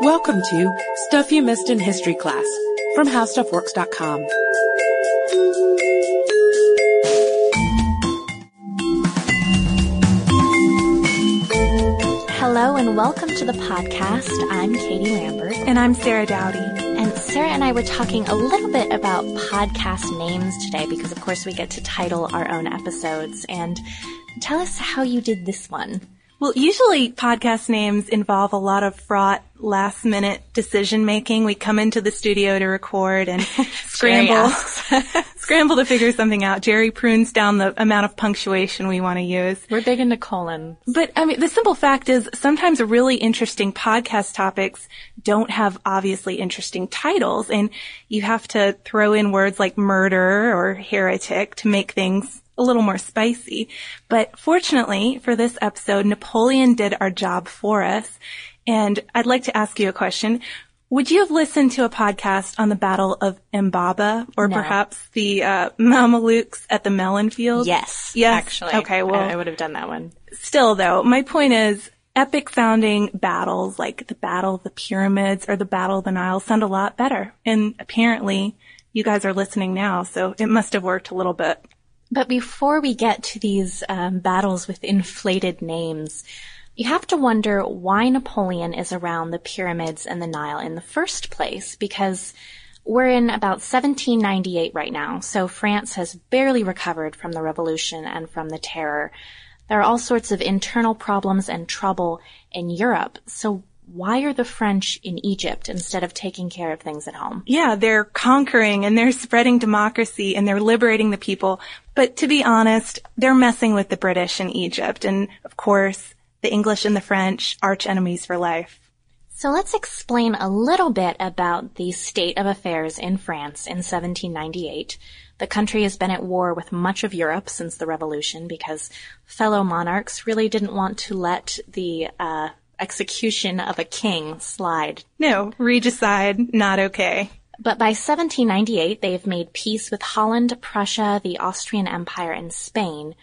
Welcome to Stuff You Missed in History Class from HowStuffWorks.com. Hello and welcome to the podcast. I'm Katie Lambert. And I'm Sarah Dowdy. And Sarah and I were talking a little bit about podcast names today because, of course, we get to title our own episodes. And tell us how you did this one. Well, usually podcast names involve a lot of fraught last minute decision making. We come into the studio to record and scramble, scramble to figure something out. Jerry prunes down the amount of punctuation we want to use. We're big into colons. But I mean, the simple fact is sometimes really interesting podcast topics don't have obviously interesting titles and you have to throw in words like murder or heretic to make things a little more spicy. But fortunately for this episode, Napoleon did our job for us. And I'd like to ask you a question. Would you have listened to a podcast on the Battle of Embaba or No. perhaps the uh, Mamelukes at the melon field? Yes. Yes? Actually. Okay, well- I, I would have done that one. Still though, my point is epic founding battles like the Battle of the Pyramids or the Battle of the Nile sound a lot better. And apparently you guys are listening now, so it must have worked a little bit. But before we get to these um, battles with inflated names, you have to wonder why Napoleon is around the pyramids and the Nile in the first place, because we're in about 1798 right now, so France has barely recovered from the revolution and from the terror. There are all sorts of internal problems and trouble in Europe, so why are the French in Egypt instead of taking care of things at home? Yeah, they're conquering and they're spreading democracy and they're liberating the people. But to be honest, they're messing with the British in Egypt. And of course, the English and the French, arch enemies for life. So let's explain a little bit about the state of affairs in France in 1798. The country has been at war with much of Europe since the revolution because fellow monarchs really didn't want to let the uh, execution of a king slide. No, regicide, not okay. But by 1798, they've made peace with Holland, Prussia, the Austrian Empire, and Spain.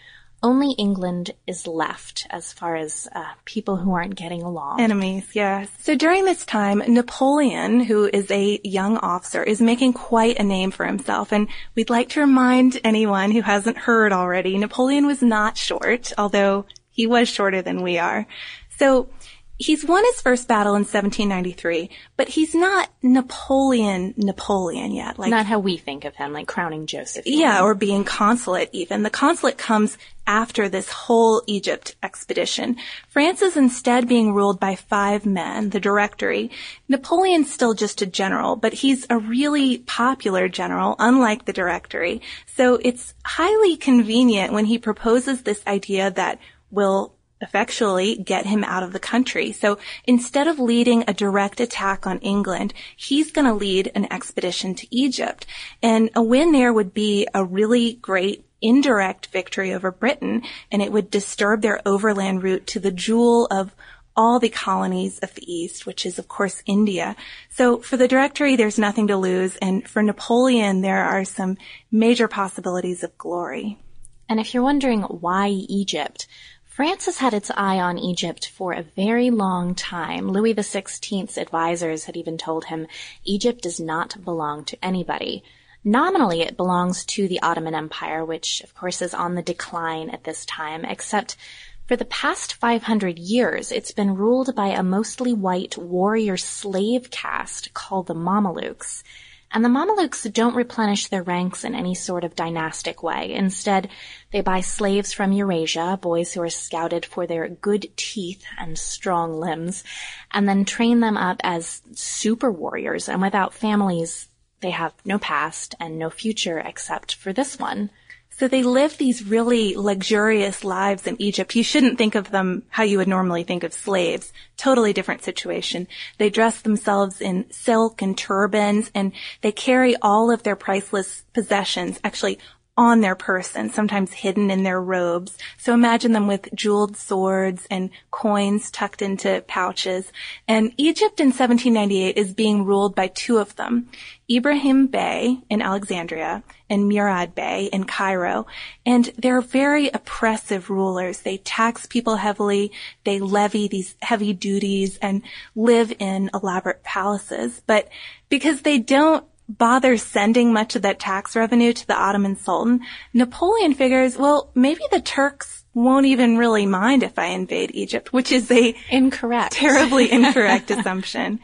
Only England is left as far as uh, people who aren't getting along. Enemies, yes. So during this time, Napoleon, who is a young officer, is making quite a name for himself. And we'd like to remind anyone who hasn't heard already, Napoleon was not short, although he was shorter than we are. So he's won his first battle in 1793, but he's not Napoleon Napoleon yet. Like Not how we think of him, like crowning Joseph. yeah, or being consulate even. The consulate comes after this whole Egypt expedition. France is instead being ruled by five men, the directory. Napoleon's still just a general, but he's a really popular general, unlike the directory. So it's highly convenient when he proposes this idea that will effectually get him out of the country. So instead of leading a direct attack on England, he's going to lead an expedition to Egypt. And a win there would be a really great indirect victory over Britain, and it would disturb their overland route to the jewel of all the colonies of the East, which is of course India. So for the Directory, there's nothing to lose, and for Napoleon, there are some major possibilities of glory. And if you're wondering why Egypt, France has had its eye on Egypt for a very long time. Louis XVI's advisors had even told him Egypt does not belong to anybody. Nominally, it belongs to the Ottoman Empire, which of course is on the decline at this time, except for the past 500 years, it's been ruled by a mostly white warrior slave caste called the Mamelukes. And the Mamelukes don't replenish their ranks in any sort of dynastic way. Instead, they buy slaves from Eurasia, boys who are scouted for their good teeth and strong limbs, and then train them up as super warriors. And without families, they have no past and no future except for this one. So they live these really luxurious lives in Egypt. You shouldn't think of them how you would normally think of slaves. Totally different situation. They dress themselves in silk and turbans and they carry all of their priceless possessions, actually on their person, sometimes hidden in their robes. So imagine them with jeweled swords and coins tucked into pouches. And Egypt in 1798 is being ruled by two of them, Ibrahim Bey in Alexandria and Murad Bey in Cairo. And they're very oppressive rulers. They tax people heavily. They levy these heavy duties and live in elaborate palaces. But because they don't bother sending much of that tax revenue to the Ottoman Sultan, Napoleon figures, well, maybe the Turks won't even really mind if I invade Egypt, which is a incorrect, terribly incorrect assumption.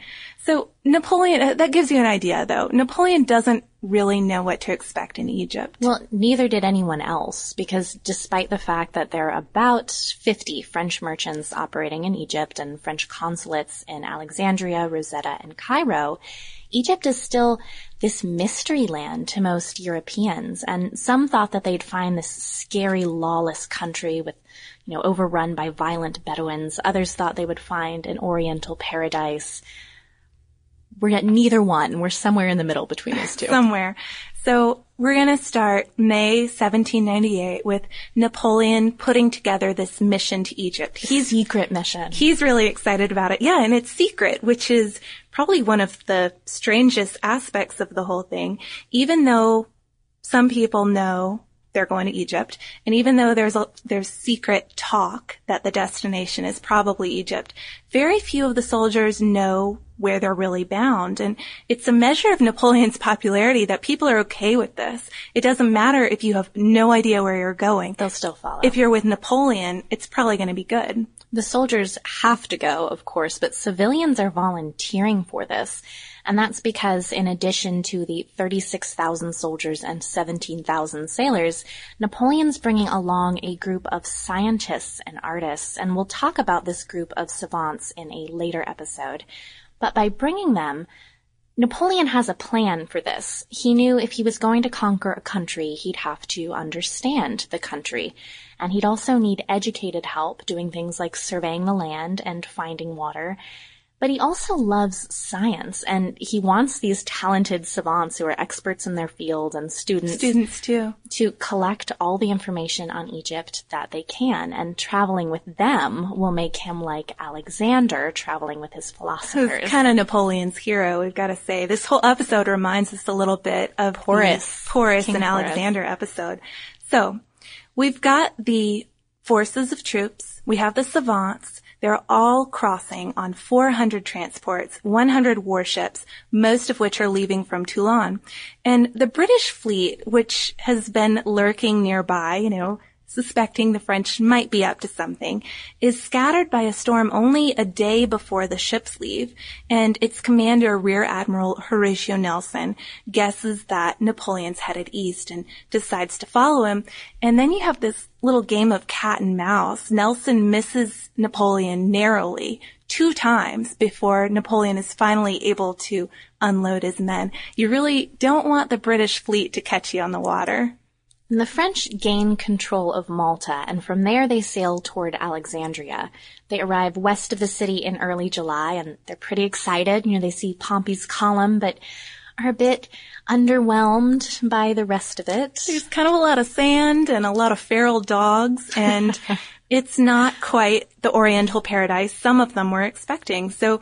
So Napoleon, uh, that gives you an idea though. Napoleon doesn't really know what to expect in Egypt. Well, neither did anyone else because despite the fact that there are about 50 French merchants operating in Egypt and French consulates in Alexandria, Rosetta, and Cairo, Egypt is still this mystery land to most Europeans. And some thought that they'd find this scary, lawless country with, you know, overrun by violent Bedouins. Others thought they would find an oriental paradise. We're at neither one. We're somewhere in the middle between those two. somewhere. So we're going to start May 1798 with Napoleon putting together this mission to Egypt. He's secret mission. He's really excited about it. Yeah, and it's secret, which is probably one of the strangest aspects of the whole thing. Even though some people know they're going to Egypt, and even though there's a, there's secret talk that the destination is probably Egypt, very few of the soldiers know where they're really bound. And it's a measure of Napoleon's popularity that people are okay with this. It doesn't matter if you have no idea where you're going. They'll still follow. If you're with Napoleon, it's probably going to be good. The soldiers have to go, of course, but civilians are volunteering for this. And that's because in addition to the 36,000 soldiers and 17,000 sailors, Napoleon's bringing along a group of scientists and artists, and we'll talk about this group of savants in a later episode. But by bringing them, Napoleon has a plan for this. He knew if he was going to conquer a country, he'd have to understand the country. And he'd also need educated help doing things like surveying the land and finding water. But he also loves science and he wants these talented savants who are experts in their field and students. Students too. To collect all the information on Egypt that they can and traveling with them will make him like Alexander traveling with his philosophers. Who's kind of Napoleon's hero, we've got to say. This whole episode reminds us a little bit of Porus. Porus King and. Alexander episode. So, we've got the forces of troops, we have the savants, they're all crossing on 400 transports, 100 warships, most of which are leaving from Toulon. And the British fleet, which has been lurking nearby, you know, suspecting the French might be up to something, is scattered by a storm only a day before the ships leave, and its commander, Rear Admiral Horatio Nelson, guesses that Napoleon's headed east and decides to follow him. And then you have this little game of cat and mouse. Nelson misses Napoleon narrowly two times before Napoleon is finally able to unload his men. You really don't want the British fleet to catch you on the water. And the French gain control of Malta, and from there they sail toward Alexandria. They arrive west of the city in early July, and they're pretty excited. You know, they see Pompey's column, but are a bit underwhelmed by the rest of it. There's kind of a lot of sand and a lot of feral dogs, and it's not quite the Oriental paradise some of them were expecting. So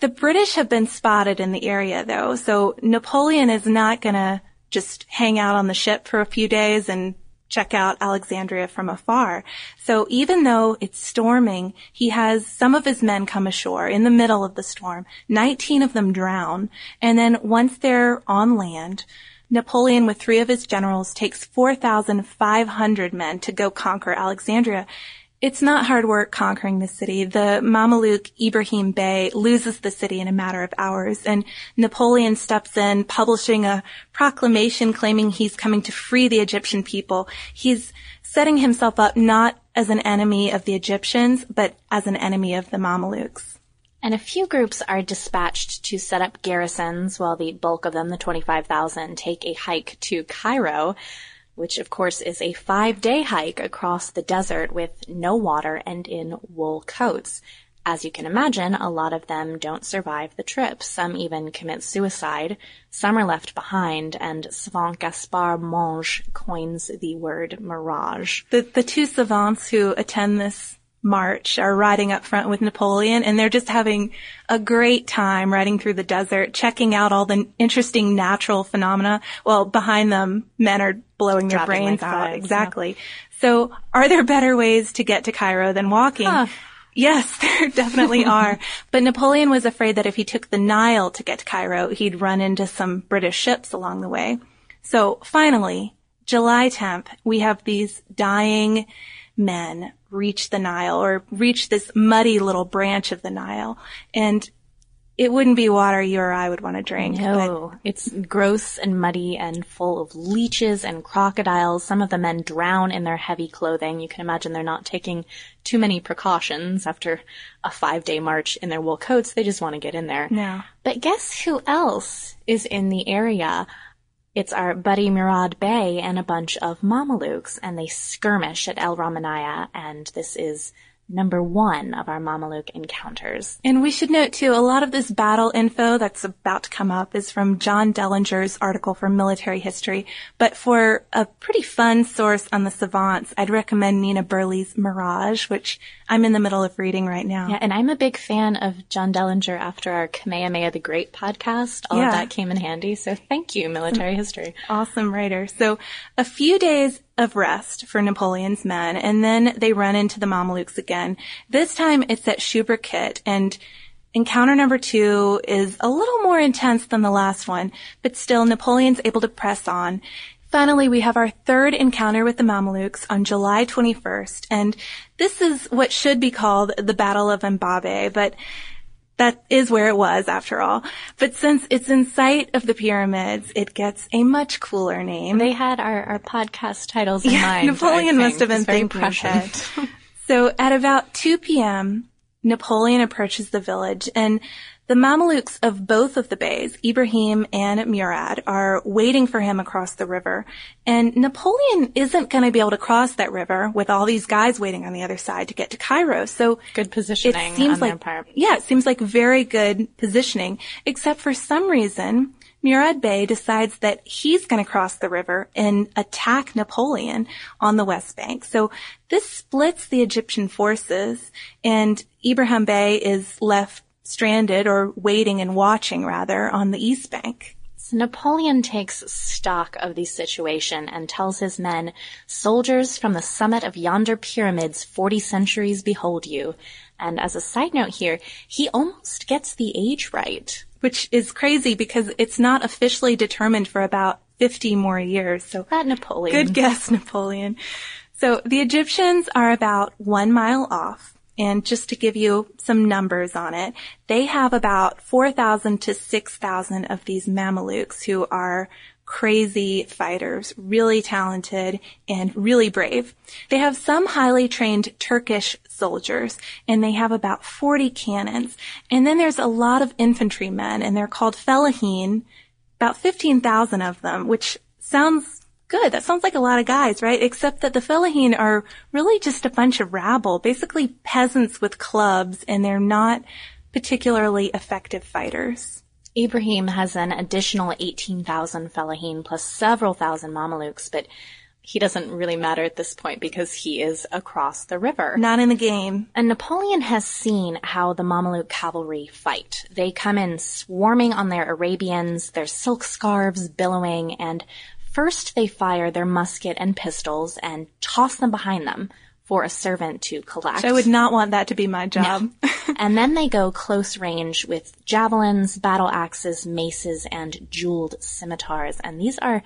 the British have been spotted in the area, though, so Napoleon is not gonna just hang out on the ship for a few days and check out Alexandria from afar. So even though it's storming, he has some of his men come ashore in the middle of the storm. 19 of them drown. And then once they're on land, Napoleon with three of his generals takes 4,500 men to go conquer Alexandria. It's not hard work conquering the city. The Mameluke Ibrahim Bey loses the city in a matter of hours and Napoleon steps in publishing a proclamation claiming he's coming to free the Egyptian people. He's setting himself up not as an enemy of the Egyptians, but as an enemy of the Mamelukes. And a few groups are dispatched to set up garrisons while the bulk of them, the 25,000, take a hike to Cairo which of course is a five day hike across the desert with no water and in wool coats. As you can imagine, a lot of them don't survive the trip. Some even commit suicide. Some are left behind, and savant Gaspard Monge coins the word mirage. The, the two savants who attend this march are riding up front with Napoleon and they're just having a great time riding through the desert, checking out all the interesting natural phenomena. Well, behind them, men are blowing their Dropping brains like out. flies, Exactly. So are there better ways to get to Cairo than walking? Huh. Yes, there definitely are. But Napoleon was afraid that if he took the Nile to get to Cairo, he'd run into some British ships along the way. So finally, July 10th, we have these dying men reach the Nile or reach this muddy little branch of the Nile. And it wouldn't be water you or I would want to drink. but- it's gross and muddy and full of leeches and crocodiles. Some of the men drown in their heavy clothing. You can imagine they're not taking too many precautions after a five day march in their wool coats. They just want to get in there. No. But guess who else is in the area? It's our buddy Murad Bey and a bunch of Mamelukes, and they skirmish at El Ramanaya, and this is number one of our Mameluke encounters. And we should note too, a lot of this battle info that's about to come up is from John Dellinger's article for military history. But for a pretty fun source on the savants, I'd recommend Nina Burleigh's Mirage, which I'm in the middle of reading right now. Yeah, and I'm a big fan of John Dellinger after our Kamehameha the Great podcast. All Yeah. of that came in handy, so thank you, military history. Awesome writer. So a few days of rest for Napoleon's men, and then they run into the Mamelukes again. This time it's at Shuberkit, and encounter number two is a little more intense than the last one, but still Napoleon's able to press on. Finally, we have our third encounter with the Mamelukes on July 21st, and this is what should be called the Battle of Mbabe, but that is where it was after all. But since it's in sight of the pyramids, it gets a much cooler name. They had our, our podcast titles in mind. Napoleon must have been thinking ahead. so at about 2 p.m., Napoleon approaches the village and the Mamelukes of both of the beys, Ibrahim and Murad, are waiting for him across the river. And Napoleon isn't going to be able to cross that river with all these guys waiting on the other side to get to Cairo. So Good positioning on their part. yeah, it seems like very good positioning, except for some reason, Murad Bey decides that he's going to cross the river and attack Napoleon on the West Bank. So this splits the Egyptian forces and Ibrahim Bey is left stranded or waiting and watching rather on the East Bank. So Napoleon takes stock of the situation and tells his men, soldiers from the summit of yonder pyramids 40 centuries behold you. And as a side note here, he almost gets the age right. Which is crazy because it's not officially determined for about 50 more years. So That Napoleon. Good guess, Napoleon. So the Egyptians are about one mile off. And just to give you some numbers on it, they have about 4,000 to 6,000 of these Mamelukes who are crazy fighters, really talented and really brave. They have some highly trained Turkish soldiers and they have about 40 cannons. And then there's a lot of infantrymen and they're called fellahin, about 15,000 of them, which sounds good. That sounds like a lot of guys, right? Except that the fellahin are really just a bunch of rabble, basically peasants with clubs and they're not particularly effective fighters. Ibrahim has an additional 18,000 fellahin plus several thousand Mamelukes, but he doesn't really matter at this point because he is across the river. Not in the game. And Napoleon has seen how the Mameluke cavalry fight. They come in swarming on their Arabians, their silk scarves billowing, and first they fire their musket and pistols and toss them behind them for a servant to collect. I would not want that to be my job. and then they go close range with javelins, battle axes, maces, and jeweled scimitars. And these are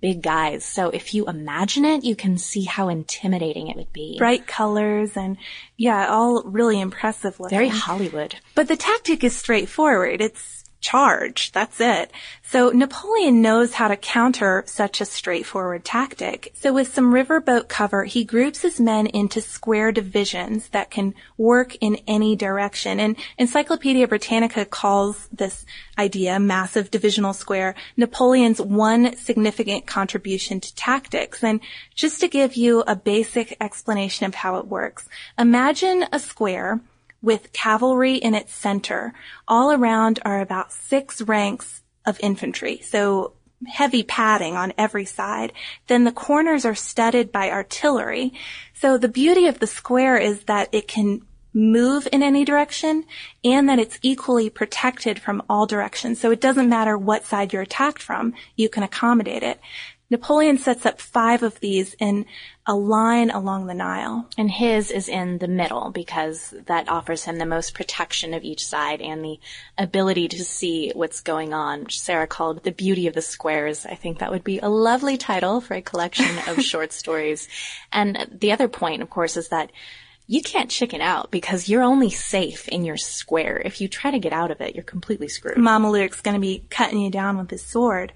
big guys. So if you imagine it, you can see how intimidating it would be. Bright colors and yeah, all really impressive looking. Very Hollywood. But the tactic is straightforward. It's charge. That's it. So Napoleon knows how to counter such a straightforward tactic. So with some riverboat cover, he groups his men into square divisions that can work in any direction. And Encyclopedia Britannica calls this idea massive divisional square Napoleon's one significant contribution to tactics. And just to give you a basic explanation of how it works, imagine a square with cavalry in its center. All around are about six ranks of infantry. So heavy padding on every side. Then the corners are studded by artillery. So the beauty of the square is that it can move in any direction and that it's equally protected from all directions. So it doesn't matter what side you're attacked from, you can accommodate it. Napoleon sets up five of these in a line along the Nile. And his is in the middle because that offers him the most protection of each side and the ability to see what's going on, which Sarah called the beauty of the squares. I think that would be a lovely title for a collection of short stories. And the other point, of course, is that you can't chicken out because you're only safe in your square. If you try to get out of it, you're completely screwed. Mameluke's going to be cutting you down with his sword.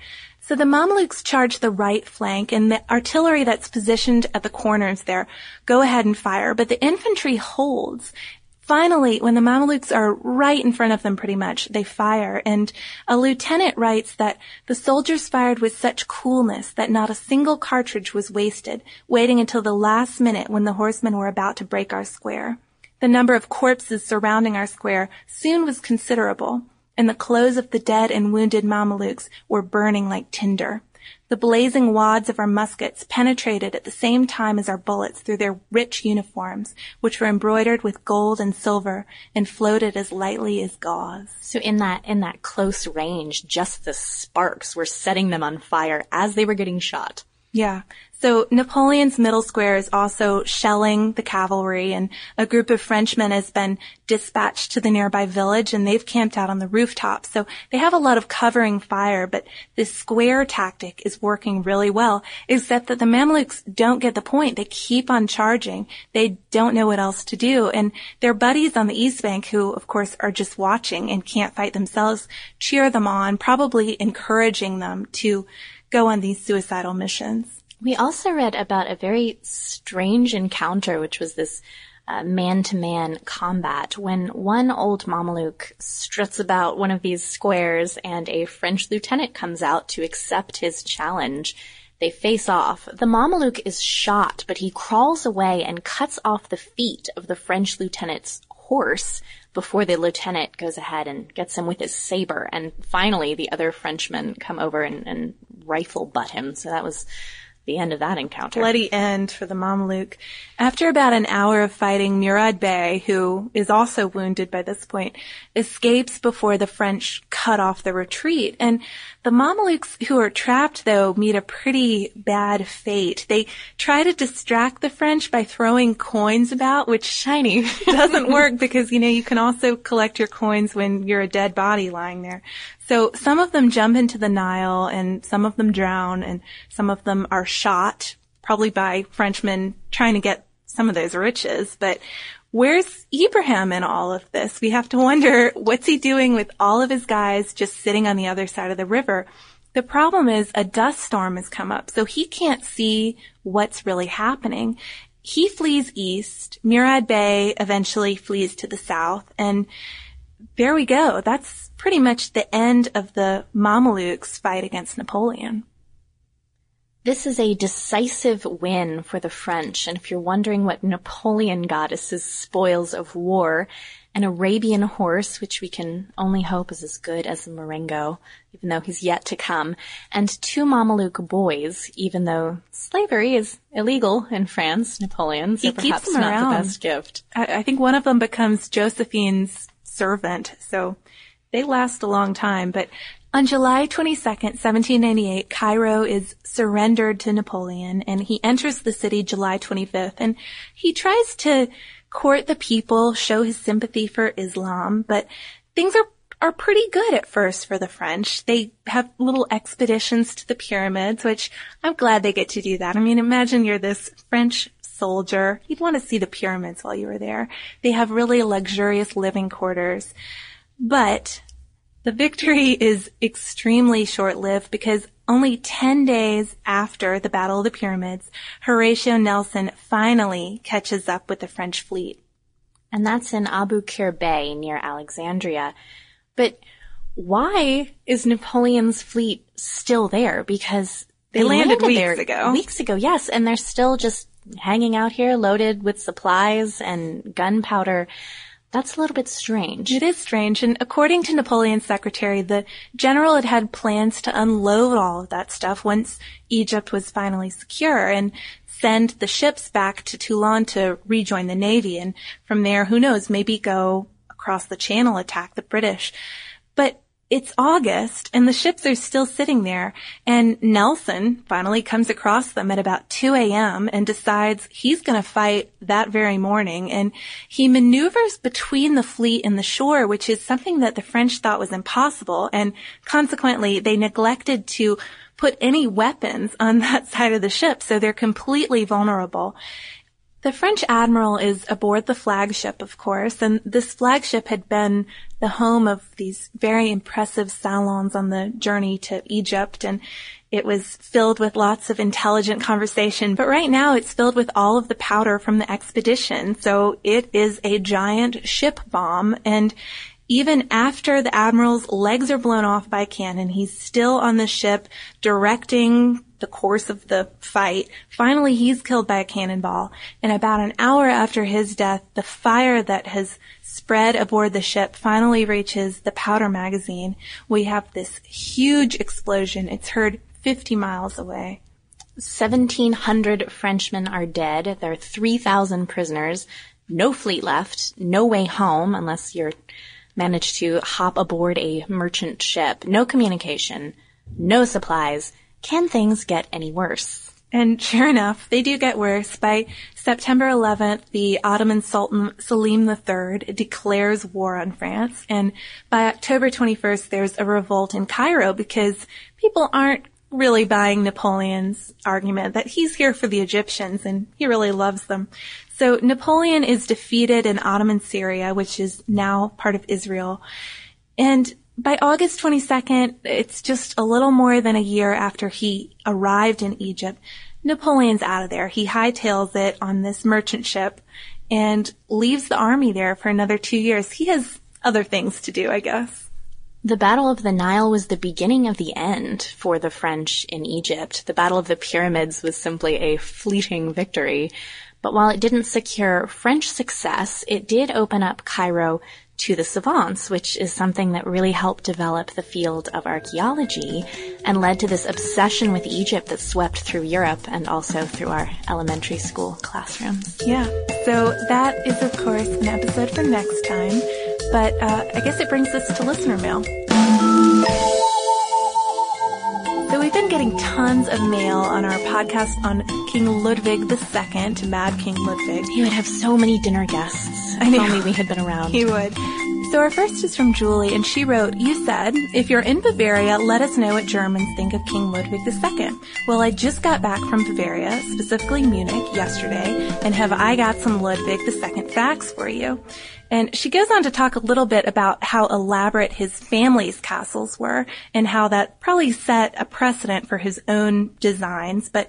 So the Mamelukes charge the right flank and the artillery that's positioned at the corners there go ahead and fire, but the infantry holds. Finally, when the Mamelukes are right in front of them pretty much, they fire and a lieutenant writes that the soldiers fired with such coolness that not a single cartridge was wasted, waiting until the last minute when the horsemen were about to break our square. The number of corpses surrounding our square soon was considerable and the clothes of the dead and wounded Mamelukes were burning like tinder. The blazing wads of our muskets penetrated at the same time as our bullets through their rich uniforms, which were embroidered with gold and silver and floated as lightly as gauze. So in that, in that close range, just the sparks were setting them on fire as they were getting shot. Yeah. So Napoleon's middle square is also shelling the cavalry and a group of Frenchmen has been dispatched to the nearby village and they've camped out on the rooftop. So they have a lot of covering fire, but this square tactic is working really well, except that the Mamluks don't get the point. They keep on charging. They don't know what else to do. And their buddies on the East Bank, who of course are just watching and can't fight themselves, cheer them on, probably encouraging them to go on these suicidal missions. We also read about a very strange encounter, which was this man to man combat when one old Mameluke struts about one of these squares and a French lieutenant comes out to accept his challenge. They face off. The Mameluke is shot, but he crawls away and cuts off the feet of the French lieutenant's horse before the lieutenant goes ahead and gets him with his saber. And finally, the other Frenchmen come over and, and rifle butt him. So that was the end of that encounter. Bloody end for the Mameluke. After about an hour of fighting, Murad Bey, who is also wounded by this point, escapes before the French cut off the retreat. And the Mamelukes who are trapped, though, meet a pretty bad fate. They try to distract the French by throwing coins about, which shiny doesn't work because, you know, you can also collect your coins when you're a dead body lying there. So some of them jump into the Nile and some of them drown and some of them are shot, probably by Frenchmen trying to get some of those riches. But where's Ibrahim in all of this? We have to wonder what's he doing with all of his guys just sitting on the other side of the river? The problem is a dust storm has come up, so he can't see what's really happening. He flees east. Murad Bey eventually flees to the south and there we go. That's pretty much the end of the Mamelukes fight against Napoleon. This is a decisive win for the French, and if you're wondering what Napoleon got as his spoils of war, an Arabian horse, which we can only hope is as good as the Marengo, even though he's yet to come, and two Mameluke boys, even though slavery is illegal in France, Napoleon, so he perhaps keeps them not around. the best gift. I, I think one of them becomes Josephine's servant. So they last a long time. But on July 22nd, 1798, Cairo is surrendered to Napoleon and he enters the city July 25th and he tries to court the people, show his sympathy for Islam, but things are are pretty good at first for the French. They have little expeditions to the pyramids, which I'm glad they get to do that. I mean, imagine you're this French soldier. You'd want to see the pyramids while you were there. They have really luxurious living quarters. But the victory is extremely short-lived because only 10 days after the Battle of the Pyramids, Horatio Nelson finally catches up with the French fleet. And that's in Abu Qir Bay near Alexandria. But why is Napoleon's fleet still there? Because they, they landed, landed, weeks ago. Weeks ago, yes, and they're still just hanging out here loaded with supplies and gunpowder. That's a little bit strange. It is strange. And according to Napoleon's secretary, the general had had plans to unload all of that stuff once Egypt was finally secure and send the ships back to Toulon to rejoin the navy. And from there, who knows, maybe go across the channel, attack the British. But it's August and the ships are still sitting there and Nelson finally comes across them at about 2 a.m. and decides he's going to fight that very morning and he maneuvers between the fleet and the shore, which is something that the French thought was impossible and consequently they neglected to put any weapons on that side of the ship so they're completely vulnerable. The French admiral is aboard the flagship, of course, and this flagship had been the home of these very impressive salons on the journey to Egypt, and it was filled with lots of intelligent conversation. But right now it's filled with all of the powder from the expedition, so it is a giant ship bomb, and even after the admiral's legs are blown off by cannon, he's still on the ship directing the course of the fight. Finally, he's killed by a cannonball. And about an hour after his death, the fire that has spread aboard the ship finally reaches the powder magazine. We have this huge explosion. It's heard 50 miles away. 1,700 Frenchmen are dead. There are 3,000 prisoners. No fleet left. No way home unless you're managed to hop aboard a merchant ship. No communication. No supplies can things get any worse? And sure enough, they do get worse. By September 11th, the Ottoman Sultan Selim III declares war on France. And by October 21st, there's a revolt in Cairo because people aren't really buying Napoleon's argument that he's here for the Egyptians and he really loves them. So Napoleon is defeated in Ottoman Syria, which is now part of Israel. And by August 22nd, it's just a little more than a year after he arrived in Egypt. Napoleon's out of there. He hightails it on this merchant ship and leaves the army there for another two years. He has other things to do, I guess. The Battle of the Nile was the beginning of the end for the French in Egypt. The Battle of the Pyramids was simply a fleeting victory. But while it didn't secure French success, it did open up Cairo to the savants, which is something that really helped develop the field of archaeology and led to this obsession with Egypt that swept through Europe and also through our elementary school classrooms. Yeah. So that is, of course, an episode for next time. But uh, I guess it brings us to listener mail. So we've been getting tons of mail on our podcast on King Ludwig II, Mad King Ludwig. He would have so many dinner guests. I know. If only we had been around. He would. So our first is from Julie, and she wrote, You said, if you're in Bavaria, let us know what Germans think of King Ludwig II. Well, I just got back from Bavaria, specifically Munich, yesterday, and have I got some Ludwig II facts for you. And she goes on to talk a little bit about how elaborate his family's castles were and how that probably set a precedent for his own designs. But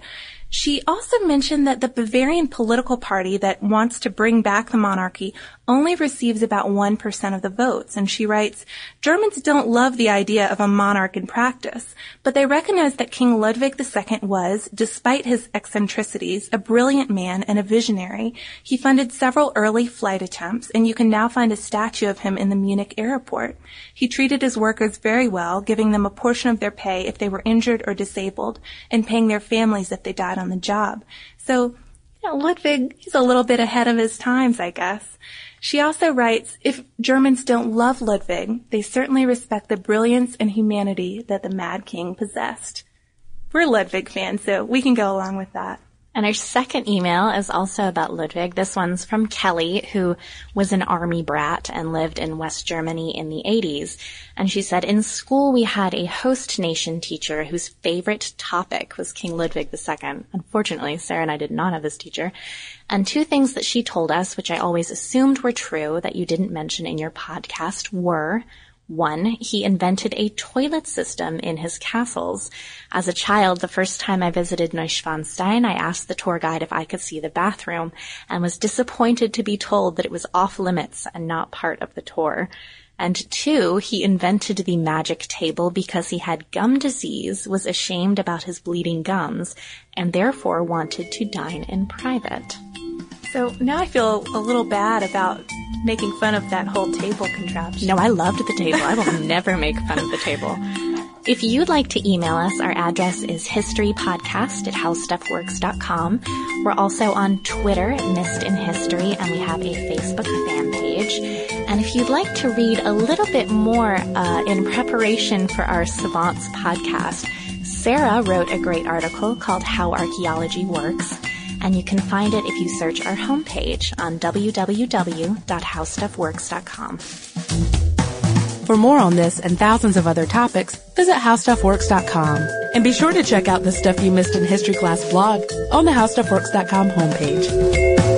she also mentioned that the Bavarian political party that wants to bring back the monarchy only receives about 1% of the votes. And she writes, Germans don't love the idea of a monarch in practice, but they recognize that King Ludwig II was, despite his eccentricities, a brilliant man and a visionary. He funded several early flight attempts, and you can now find a statue of him in the Munich airport. He treated his workers very well, giving them a portion of their pay if they were injured or disabled, and paying their families if they died on the job. So, you know, Ludwig, he's a little bit ahead of his times, I guess. She also writes, if Germans don't love Ludwig, they certainly respect the brilliance and humanity that the Mad King possessed. We're Ludwig fans, so we can go along with that. And our second email is also about Ludwig. This one's from Kelly, who was an army brat and lived in West Germany in the 80s. And she said, in school we had a host nation teacher whose favorite topic was King Ludwig II. Unfortunately, Sarah and I did not have this teacher. And two things that she told us, which I always assumed were true that you didn't mention in your podcast were, one, he invented a toilet system in his castles. As a child, the first time I visited Neuschwanstein, I asked the tour guide if I could see the bathroom and was disappointed to be told that it was off limits and not part of the tour. And two, he invented the magic table because he had gum disease, was ashamed about his bleeding gums, and therefore wanted to dine in private. So now I feel a little bad about making fun of that whole table contraption. No, I loved the table. I will never make fun of the table. If you'd like to email us, our address is historypodcast at howstuffworks.com. We're also on Twitter Missed in History, and we have a Facebook fan page. And if you'd like to read a little bit more uh, in preparation for our Savants podcast, Sarah wrote a great article called How Archaeology Works and you can find it if you search our homepage on www.howstuffworks.com. For more on this and thousands of other topics, visit howstuffworks.com. And be sure to check out the Stuff You Missed in History Class blog on the howstuffworks.com homepage.